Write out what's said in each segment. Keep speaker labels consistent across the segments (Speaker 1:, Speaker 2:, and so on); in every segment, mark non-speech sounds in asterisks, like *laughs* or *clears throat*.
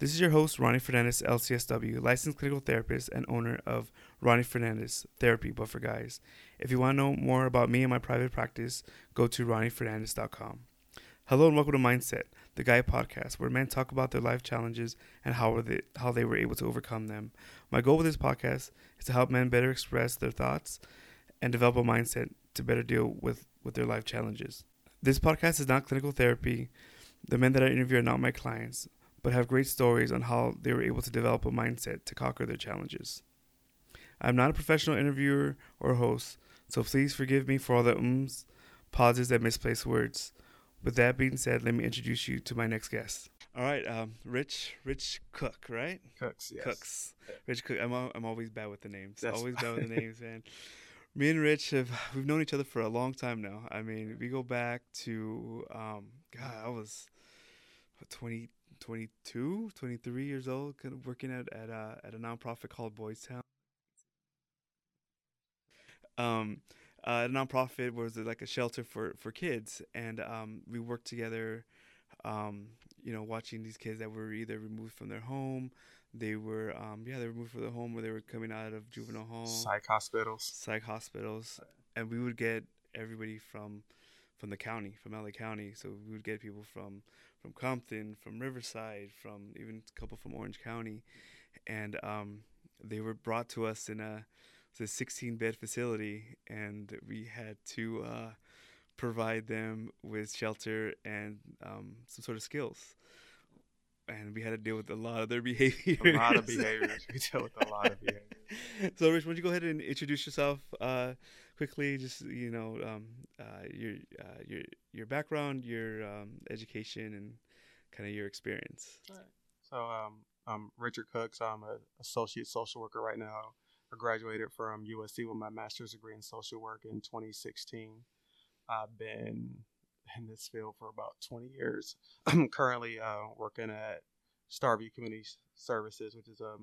Speaker 1: This is your host, Ronnie Fernandez, LCSW, licensed clinical therapist and owner of Ronnie Fernandez Therapy, but for guys. If you want to know more about me and my private practice, go to ronniefernandez.com. Hello and welcome to Mindset, the Guy podcast, where men talk about their life challenges and how they, how they were able to overcome them. My goal with this podcast is to help men better express their thoughts and develop a mindset to better deal with, with their life challenges. This podcast is not clinical therapy. The men that I interview are not my clients but have great stories on how they were able to develop a mindset to conquer their challenges. I'm not a professional interviewer or host, so please forgive me for all the ums, pauses, and misplaced words. With that being said, let me introduce you to my next guest. All right, um, Rich, Rich Cook, right?
Speaker 2: Cooks, yes.
Speaker 1: Cooks, Rich Cook. I'm I'm always bad with the names.
Speaker 2: That's
Speaker 1: always bad with the *laughs* names, man. Me and Rich have we've known each other for a long time now. I mean, we go back to um, God, I was 20, 22, 23 years old, kind of working at at a, at a nonprofit called Boys Town. Um, uh, a nonprofit was like a shelter for for kids, and um, we worked together. Um, you know, watching these kids that were either removed from their home, they were um, yeah, they were removed from their home, or they were coming out of juvenile hall,
Speaker 2: Psych hospitals.
Speaker 1: psych hospitals, and we would get everybody from from the county, from LA County. So we would get people from from Compton, from Riverside, from even a couple from Orange County, and um, they were brought to us in a a 16 bed facility, and we had to uh, provide them with shelter and um, some sort of skills. And we had to deal with a lot of their behaviors. *laughs*
Speaker 2: A lot of behaviors. We deal with a lot of behaviors. *laughs*
Speaker 1: so, Rich, why don't you go ahead and introduce yourself uh, quickly? Just you know, um, uh, your uh, your your background, your um, education, and kind of your experience.
Speaker 2: So um, I'm Richard Cooks. I'm an associate social worker right now. I graduated from USC with my master's degree in social work in 2016. I've been in this field for about 20 years. *clears throat* I'm currently uh, working at Starview Community Services, which is a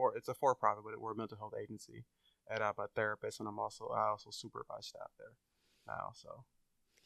Speaker 2: for it's a for-profit, but we're a mental health agency. And I'm a therapist, and I'm also I also supervise staff there now. So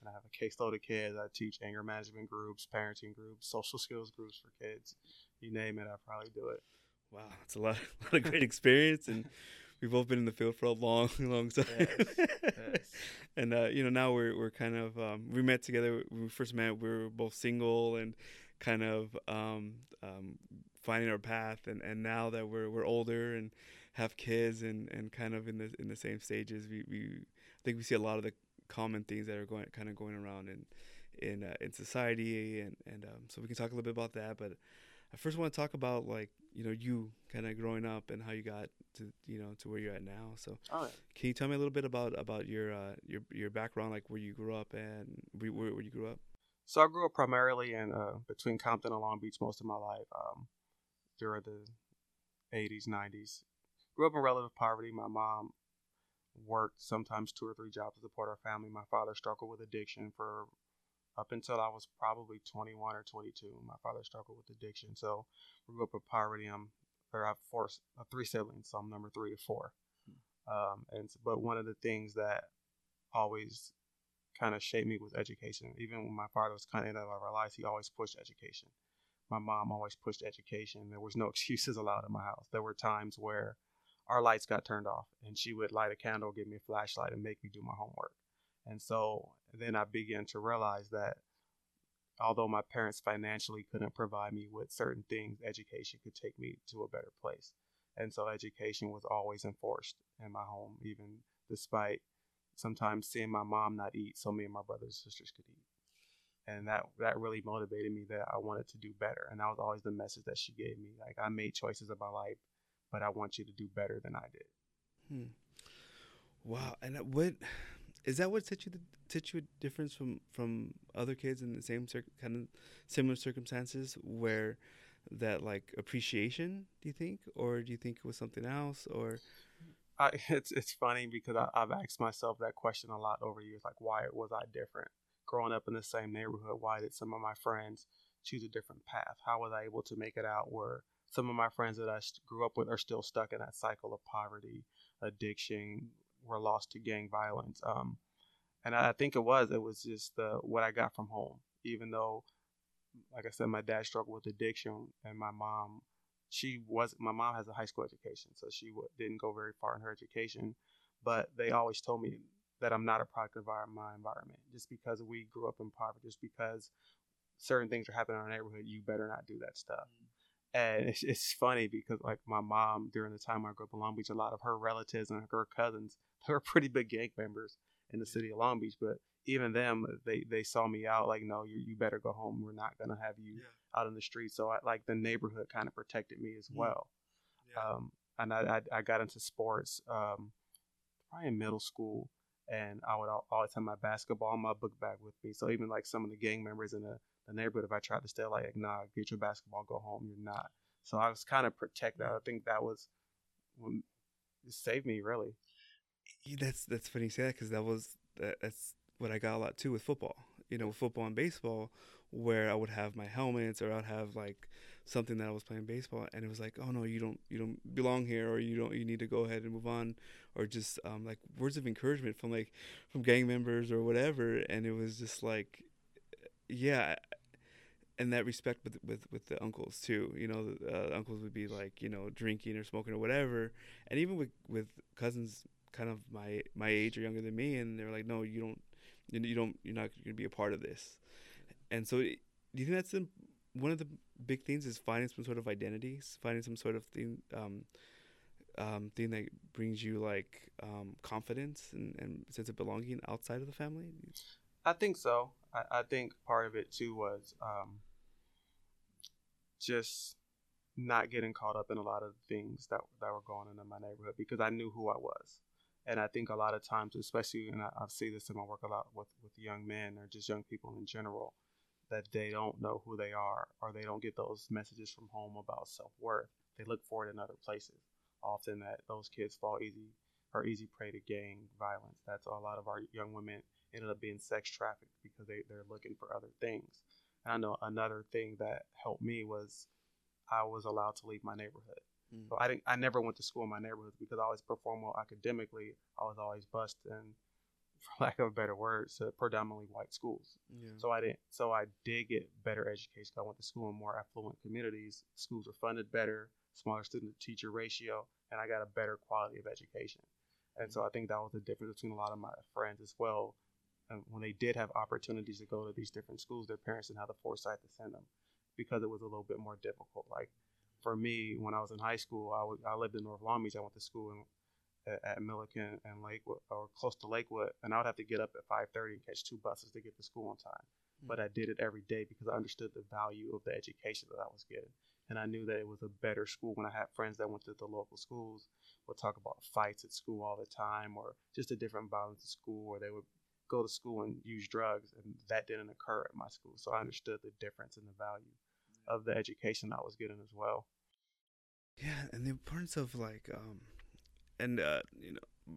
Speaker 2: and I have a caseload of kids. I teach anger management groups, parenting groups, social skills groups for kids. You name it, I probably do it.
Speaker 1: Wow, it's a lot, *laughs* a lot of great experience, and we've both been in the field for a long, *laughs* long time.
Speaker 2: Yes, yes. *laughs*
Speaker 1: and uh, you know, now we're we're kind of um, we met together. When we first met, we were both single and kind of um, um, finding our path. And, and now that we're we're older and have kids and, and kind of in the in the same stages, we, we I think we see a lot of the common things that are going kind of going around in in uh, in society, and and um, so we can talk a little bit about that, but. I first want to talk about like you know you kind of growing up and how you got to you know to where you're at now. So
Speaker 2: Oh,
Speaker 1: can you tell me a little bit about about your uh, your your background, like where you grew up and where, where, where you grew up?
Speaker 2: So I grew up primarily in uh, between Compton and Long Beach most of my life. Um, during the 80s, 90s, grew up in relative poverty. My mom worked sometimes two or three jobs to support our family. My father struggled with addiction for up until I was probably 21 or 22. My father struggled with addiction, so we grew up in poverty. I'm or I have four, uh, three siblings, so I'm number three of four. Um, and but one of the things that always kind of shaped me was education. Even when my father was kind of in and out of our lives, he always pushed education. My mom always pushed education. There was no *laughs* excuses allowed in my house. There were times where our lights got turned off, and she would light a candle, give me a flashlight, and make me do my homework. And so then I began to realize that although my parents financially couldn't provide me with certain things, education could take me to a better place. And so education was always enforced in my home, even despite sometimes seeing my mom not eat so me and my brothers and sisters could eat. And that that really motivated me that I wanted to do better. And that was always the message that she gave me. Like I made choices about my life, but I want you to do better than I did.
Speaker 1: Hmm. Wow, and what is that? What set you the, set you a difference from from other kids in the same cir- kind of similar circumstances where that like appreciation? Do you think, or do you think it was something else, or
Speaker 2: I, *laughs* it's it's funny because I, I've asked myself that question a lot over years. Like, why was I different? Growing up in the same neighborhood, why did some of my friends choose a different path? How was I able to make it out where some of my friends that I grew up with are still stuck in that cycle of poverty, addiction, were lost to gang violence. Um, and I think it was it was just the what I got from home. Even though like I said, my dad struggled with addiction, and my mom, she was my mom has a high school education, so she w- didn't go very far in her education. But they always told me that I'm not a product of our, my environment. Just because we grew up in poverty, just because certain things are happening in our neighborhood, you better not do that stuff. Mm-hmm. And it's, it's funny because like my mom during the time I grew up in Long Beach, a lot of her relatives and her cousins, *laughs* they were pretty big gang members in the city of Long Beach. But even them, they they saw me out like, no, you you better go home. We're not gonna have you yeah. out in the street. So I, like the neighborhood kind of protected me as mm. well. Yeah. Um, and I, I, I got into sports um, probably in middle school, and I would always have my basketball my book bag with me. So even like some of the gang members in the, the neighborhood, if I tried to stay like, nah, get your basketball, go home, you're not. So I was kind of protected. I think that was it saved me really.
Speaker 1: That's that's funny you say that because that was that, that's what I got a lot too with football. You know, with football and baseball, where I would have my helmets or I'd have like something that I was playing baseball, and it was like, oh no, you don't you don't belong here, or you don't you need to go ahead and move on, or just um, like words of encouragement from like from gang members or whatever, and it was just like, yeah. And that respect with with with the uncles too, you know, uh, uncles would be like, you know, drinking or smoking or whatever, and even with with cousins, kind of my my age or younger than me, and they're like, no, you don't you don't you're not going to be a part of this and so do you think that's the, one of the big things is finding some sort of identity finding some sort of thing um, um, thing that brings you like um, confidence and, and sense of belonging outside of the family?
Speaker 2: I think so. I, I think part of it too was um, just not getting caught up in a lot of things that, that were going on in my neighborhood because i knew who i was. And I think a lot of times, especially, and I, I see this in my work a lot with, with young men or just young people in general, that they don't know who they are or they don't get those messages from home about self worth. They look for it in other places. Often that those kids fall easy or easy prey to gang violence. That's a lot of our young women ended up being sex trafficked because they, they're looking for other things. And I know another thing that helped me was I was allowed to leave my neighborhood. Mm. So I didn't. I never went to school in my neighborhood because I always performed well academically. I was always bused in, for lack of a better word, to predominantly white schools. Yeah. So I didn't. So I did get better education. I went to school in more affluent communities. Schools were funded better, smaller student to teacher ratio, and I got a better quality of education. And so mm-hmm. I think that was the difference between a lot of my friends as well. And when they did have opportunities to go to these different schools, their parents didn't have the foresight to send them because it was a little bit more difficult. Like for me, when I was in high school, I, w- I lived in North Long Beach. I went to school in, at, at Millikan and Lakewood, or close to Lakewood, and I would have to get up at 5:30 and catch two buses to get to school on time. Mm-hmm. But I did it every day because I understood the value of the education that I was getting, and I knew that it was a better school. When I had friends that went to the local schools, would talk about fights at school all the time, or just a different violence at school, or they would go to school and use drugs, and that didn't occur at my school. So I understood the difference and the value of the education I was getting as well.
Speaker 1: Yeah, and the importance of like, um, and uh, you know,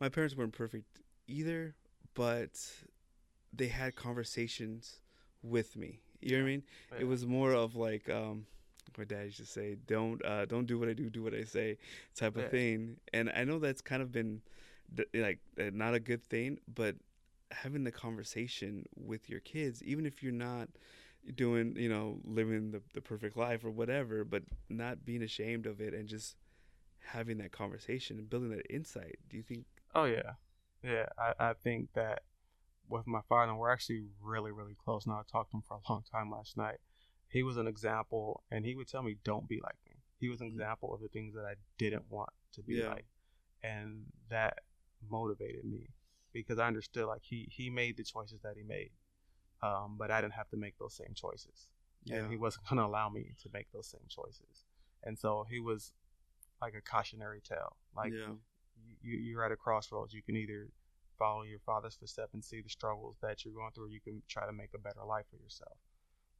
Speaker 1: my parents weren't perfect either, but they had conversations with me. You know what I mean? Yeah. It was more of like, um, my dad used to say, "Don't, uh, don't do what I do, do what I say," type of yeah. thing. And I know that's kind of been like not a good thing, but having the conversation with your kids, even if you're not doing you know living the, the perfect life or whatever but not being ashamed of it and just having that conversation and building that insight do you think
Speaker 2: oh yeah yeah i, I think that with my father we're actually really really close now i talked to him for a long time last night he was an example and he would tell me don't be like me he was an mm-hmm. example of the things that i didn't want to be yeah. like and that motivated me because i understood like he he made the choices that he made um, but I didn't have to make those same choices. Yeah. And he wasn't going to allow me to make those same choices. And so he was like a cautionary tale. Like yeah. you, you're at a crossroads. You can either follow your father's footsteps and see the struggles that you're going through, or you can try to make a better life for yourself.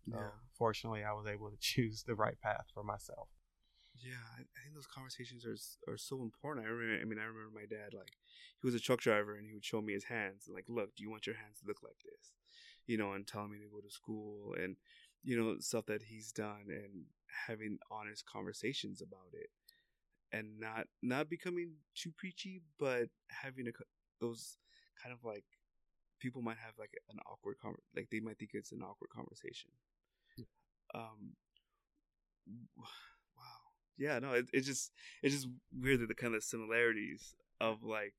Speaker 2: Yeah. Um, fortunately, I was able to *laughs* choose the right path for myself.
Speaker 1: Yeah, I, think those conversations are are so important. I remember. I mean, I remember my dad like he was a truck driver and he would show me his hands and like, look, do you want your hands to look like this? you know, and telling me to go to school and, you know, stuff that he's done and having honest conversations about it and not, not becoming too preachy, but having a, those kind of like, people might have like an awkward, con- like they might think it's an awkward conversation. Um, wow. Yeah, no, it, it's just it's just weird that the kind of similarities of like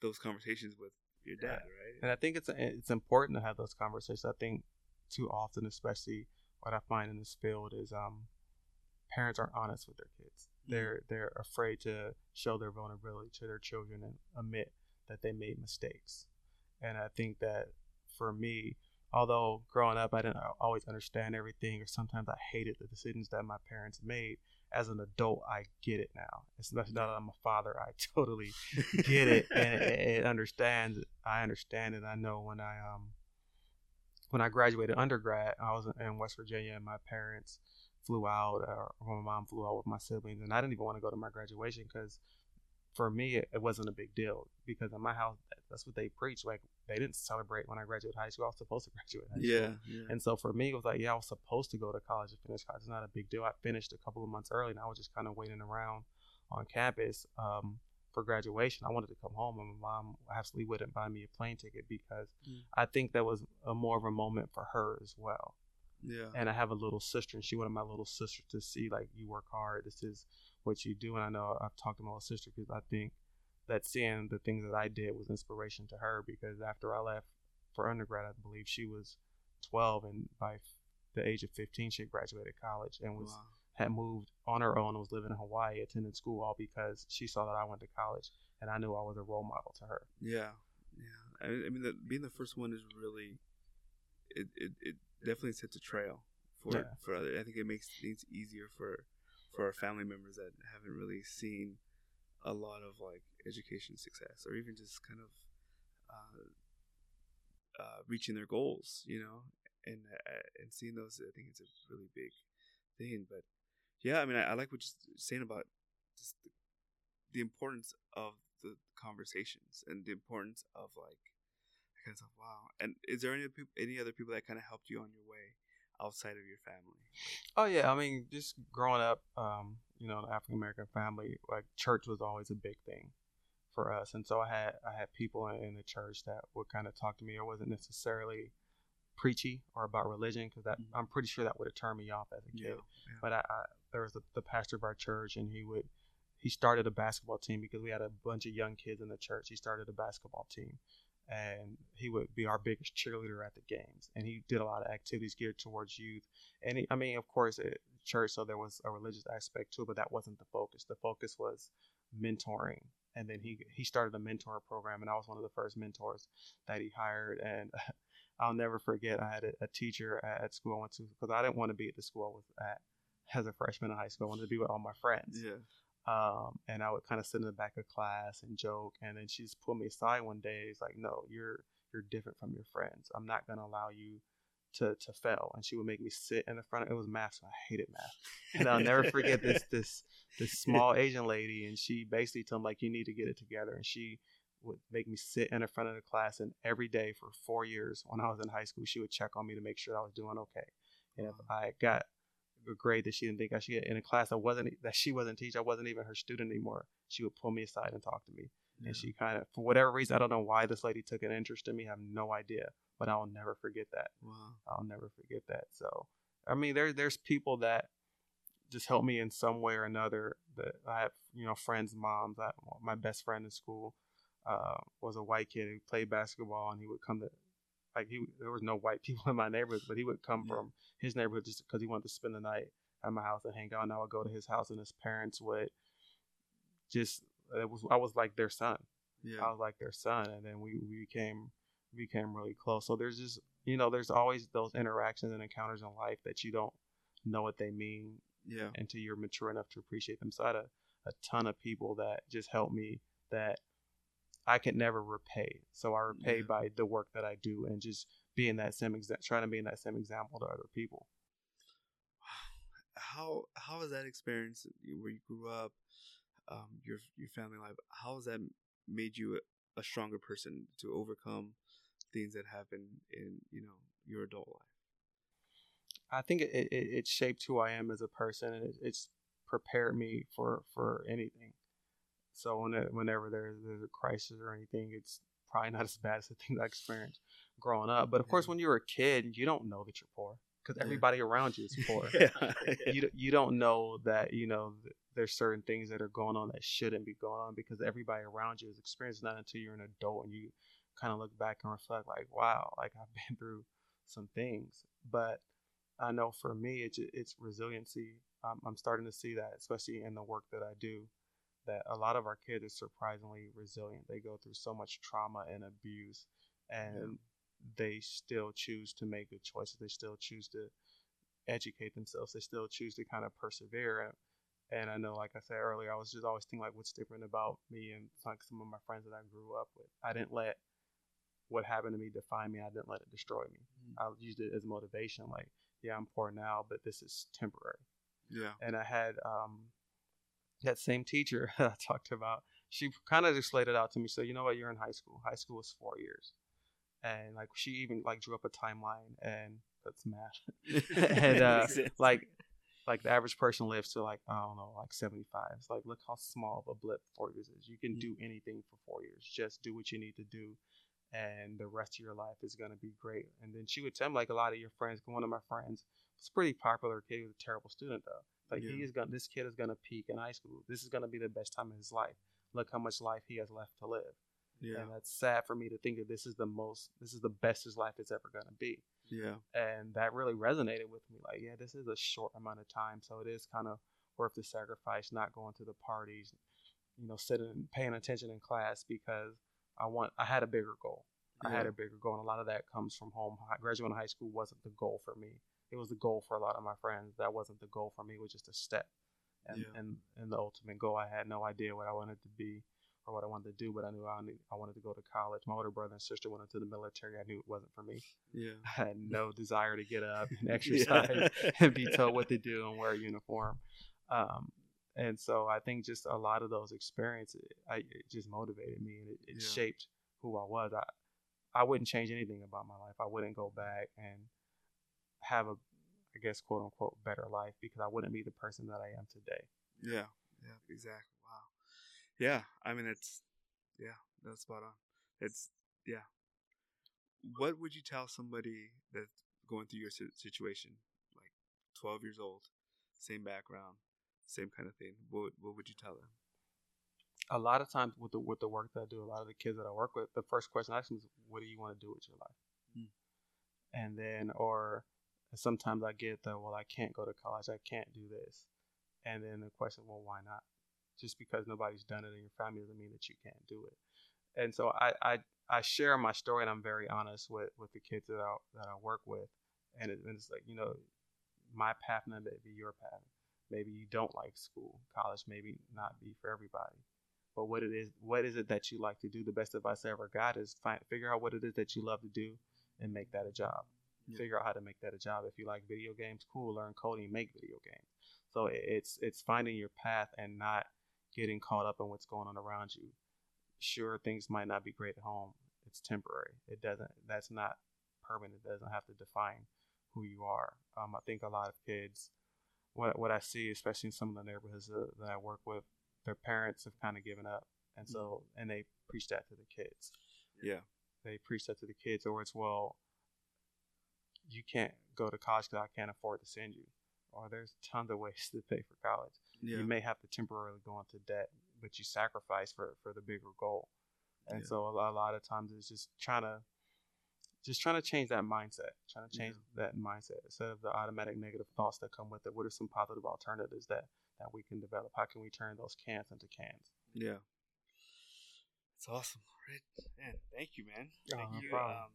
Speaker 1: those conversations with your dad,
Speaker 2: Yeah.
Speaker 1: right?
Speaker 2: And I think it's it's important to have those conversations. I think too often, especially what I find in this field, is um, parents aren't honest with their kids. They're they're afraid to show their vulnerability to their children and admit that they made mistakes. And I think that for me, although growing up I didn't always understand everything, or sometimes I hated the decisions that my parents made. As an adult, I get it now. Especially now that I'm a father, I *laughs* totally get it and it, it understands. I understand it. I know when I um when I graduated undergrad, I was in West Virginia, and my parents flew out, or my mom flew out with my siblings, and I didn't even want to go to my graduation because for me it, it wasn't a big deal because in my house that's what they preach. Like they didn't celebrate when I graduated high school. I was supposed to *laughs* graduate high
Speaker 1: yeah,
Speaker 2: school.
Speaker 1: yeah.
Speaker 2: And so for me, it was like, yeah, I was supposed to go to college to finish college. It's not a big deal. I finished a couple of months early, and I was just kind of waiting around on campus um, for graduation. I wanted to come home, and my mom absolutely wouldn't buy me a plane ticket because
Speaker 1: Mm.
Speaker 2: I think that was a more of a moment for her as well.
Speaker 1: Yeah.
Speaker 2: And I have a little sister, and she wanted my little sister to see like you work hard. This is what you do. And I know I've talked to my little sister because I think that seeing the things that I did was inspiration to her. Because after I left for undergrad, I believe she was 12, and by the age of 15, she had graduated college and was
Speaker 1: Wow.
Speaker 2: had moved on her own and was living in Hawaii, attending school, all because she saw that I went to college, and I knew I was a role model to her.
Speaker 1: Yeah, yeah. I, I mean, the, being the first one is really, it, it, it definitely sets a trail for
Speaker 2: Yeah.
Speaker 1: for other. I think it makes things easier for for our family members that haven't really seen a lot of like education success or even just kind of uh, uh, reaching their goals, you know, and uh, and seeing those. I think it's a really big thing. But yeah, I mean, I, I like what you're saying about just the, the importance of the conversations and the importance of like Of wow. And is there any people, any other people that kind of helped you on your way outside of your family?
Speaker 2: Oh yeah, I mean, just growing up, um, you know, an African American family, like church was always a big thing for us, and so I had I had people in, the church that would kind of talk to me. I wasn't necessarily preachy or about religion because that
Speaker 1: Mhm.
Speaker 2: I'm pretty sure that would have turned me off as a kid.
Speaker 1: yeah.
Speaker 2: But I, I there was the, the pastor of our church, and he would he started a basketball team because we had a bunch of young kids in the church. He started a basketball team, and he would be our biggest cheerleader at the games. And he did a lot of activities geared towards youth. And he, I mean, of course, it, church, so there was a religious aspect too, but that wasn't the focus. The focus was mentoring. And then he he started a mentor program, and I was one of the first mentors that he hired. And *laughs* I'll never forget, I had a, a teacher at, at school I went to because I didn't want to be at the school I was at as a freshman in high school. I wanted to be with all my friends.
Speaker 1: Yeah.
Speaker 2: Um, and I would kind of sit in the back of class and joke. And then she just pulled me aside one day. It's like, no, you're you're different from your friends. I'm not gonna allow you to to fail. And she would make me sit in the front. Of, it was math, so I hated math. And I'll never forget this *laughs* this this small Asian lady. And she basically told me like, you need to get it together. And she would make me sit in the front of the class. And every day for four years, when I was in high school, she would check on me to make sure I was doing okay. And if I got a grade that she didn't think I should get in a class I wasn't that she wasn't teaching, I wasn't even her student anymore. She would pull me aside and talk to me,
Speaker 1: yeah.
Speaker 2: and she kind of, for whatever reason, I don't know why this lady took an interest in me. I have no idea, but I'll never forget that.
Speaker 1: Wow.
Speaker 2: I'll never forget that. So, I mean, there there's people that just help me in some way or another. That I have, you know, friends, moms. I, my best friend in school uh, was a white kid who played basketball, and he would come to, like, he there was no white *laughs* people in my neighborhood, but he would come
Speaker 1: Yeah.
Speaker 2: from his neighborhood just because he wanted to spend the night at my house and hang out. And I would go to his house, and his parents would just it was I was like their son.
Speaker 1: Yeah.
Speaker 2: I was like their son, and then we, we became we became really close. So there's just you know there's always those interactions and encounters in life that you don't know what they mean
Speaker 1: yeah.
Speaker 2: until you're mature enough to appreciate them. So I had a, a ton of people that just helped me that I could never repay. So I repay
Speaker 1: Yeah.
Speaker 2: by the work that I do and just being that same exa- trying to be in that same example to other people. *sighs*
Speaker 1: How how was that experience where you grew up, um, your your family life? How has that made you a, a stronger person to overcome things that happen in you know your adult life?
Speaker 2: I think it, it, it shaped who I am as a person, and it, it's prepared me for for anything. So when it, whenever there's there's a crisis or anything, it's probably not *laughs* as bad as the things I experienced growing up. But of course, when you're a kid, you don't know that you're poor. because everybody around you is poor. *laughs* *laughs* you you don't know that you know there's certain things that are going on that shouldn't be going on because everybody around you is experiencing that until you're an adult and you kind of look back and reflect like, wow, like I've been through some things. But I know for me, it's it's resiliency. Um, I'm starting to see that, especially in the work that I do, that a lot of our kids are surprisingly resilient. They go through so much trauma and abuse, and yeah. they still choose to make good choices. They still choose to educate themselves. They still choose to kind of persevere. And, I know, like I said earlier, I was just always thinking like, what's different about me and like some of my friends that I grew up with. I didn't let what happened to me define me. I didn't let it destroy me. Mm-hmm. I used it as motivation. Like, yeah, I'm poor now, but this is temporary.
Speaker 1: Yeah.
Speaker 2: And I had um, that same teacher *laughs* I talked about. She kind of just laid it out to me. So you know what? You're in high school. High school is four years, and like she even like drew up a timeline, and that's math. *laughs* and uh, like like the average person lives to like I don't know like 75. It's like look how small of a blip four years is. You can mm-hmm. do anything for four years. Just do what you need to do and the rest of your life is going to be great. And then she would tell me, like, a lot of your friends, one of my friends was pretty popular kid. He was a terrible student, though. Like, yeah. he is going this kid is going to peak in high school. This is going to be the best time of his life. Look how much life he has left to live. Yeah. And that's sad for me to think that this is the most, this is the best his life is ever going to be.
Speaker 1: Yeah.
Speaker 2: And that really resonated with me. Like, yeah, this is a short amount of time. So it is kind of worth the sacrifice, not going to the parties, you know, sitting, paying attention in class because I want I had a bigger goal. Yeah. I had a bigger goal, and a lot of that comes from home. Graduating high school wasn't the goal for me. It was the goal for a lot of my friends. That wasn't the goal for me. It was just a step, and yeah. and and the ultimate goal. I had no idea what I wanted to be or what I wanted to do, but I knew I, knew I wanted to go to college. My older brother and sister went into the military. I knew it wasn't for me.
Speaker 1: Yeah,
Speaker 2: I had no *laughs* desire to get up and exercise *laughs* and be told what to do and wear a uniform. Um, and so I think just a lot of those experiences, I, it just motivated me and it, it yeah. shaped who I was. I I wouldn't change anything about my life. I wouldn't go back and have a, I guess, quote unquote, better life because I wouldn't be the person that I am today.
Speaker 1: Yeah, yeah, exactly. Wow. Yeah, I mean, it's, yeah, that's spot on. It's, yeah. What would you tell somebody that's going through your situation, like 12 years old, same background, same kind of thing? What what would you tell them?
Speaker 2: A lot of times with the with the work that I do, a lot of the kids that I work with, the first question I ask them is, "What do you want to do with your life?" Hmm. And then, or sometimes I get the, "Well, I can't go to college. I can't do this," and then the question, "Well, why not?" Just because nobody's done it in your family doesn't mean that you can't do it. And so I I, I share my story, and I'm very honest with with the kids that I that I work with, and, it, and it's like you know, my path may be your path Maybe you don't like school. College maybe not be for everybody. But what it is, what is it that you like to do? The best advice I ever got is find, figure out what it is that you love to do, and make that a job. Yeah. Figure out how to make that a job. If you like video games, cool. Learn coding, make video games. So it's it's finding your path and not getting caught up in what's going on around you. Sure, things might not be great at home. It's temporary. It doesn't. That's not permanent. It doesn't have to define who you are. Um, I think a lot of kids what what I see, especially in some of the neighborhoods that, that I work with, their parents have kind of given up, and so mm-hmm. and they preach that to the kids.
Speaker 1: Yeah,
Speaker 2: they preach that to the kids, or it's well, you can't go to college because I can't afford to send you, or there's tons of ways *laughs* to pay for college. Yeah. You may have to temporarily go into debt, but you sacrifice for for the bigger goal. And yeah. so a lot, a lot of times it's just trying to just trying to change that mindset, trying to change yeah. that mindset instead of the automatic negative thoughts that come with it. What are some positive alternatives that that we can develop? How can we turn those cans into cans?
Speaker 1: Yeah, it's awesome. Man. Thank you, man.
Speaker 2: Oh,
Speaker 1: thank
Speaker 2: no
Speaker 1: you. Um,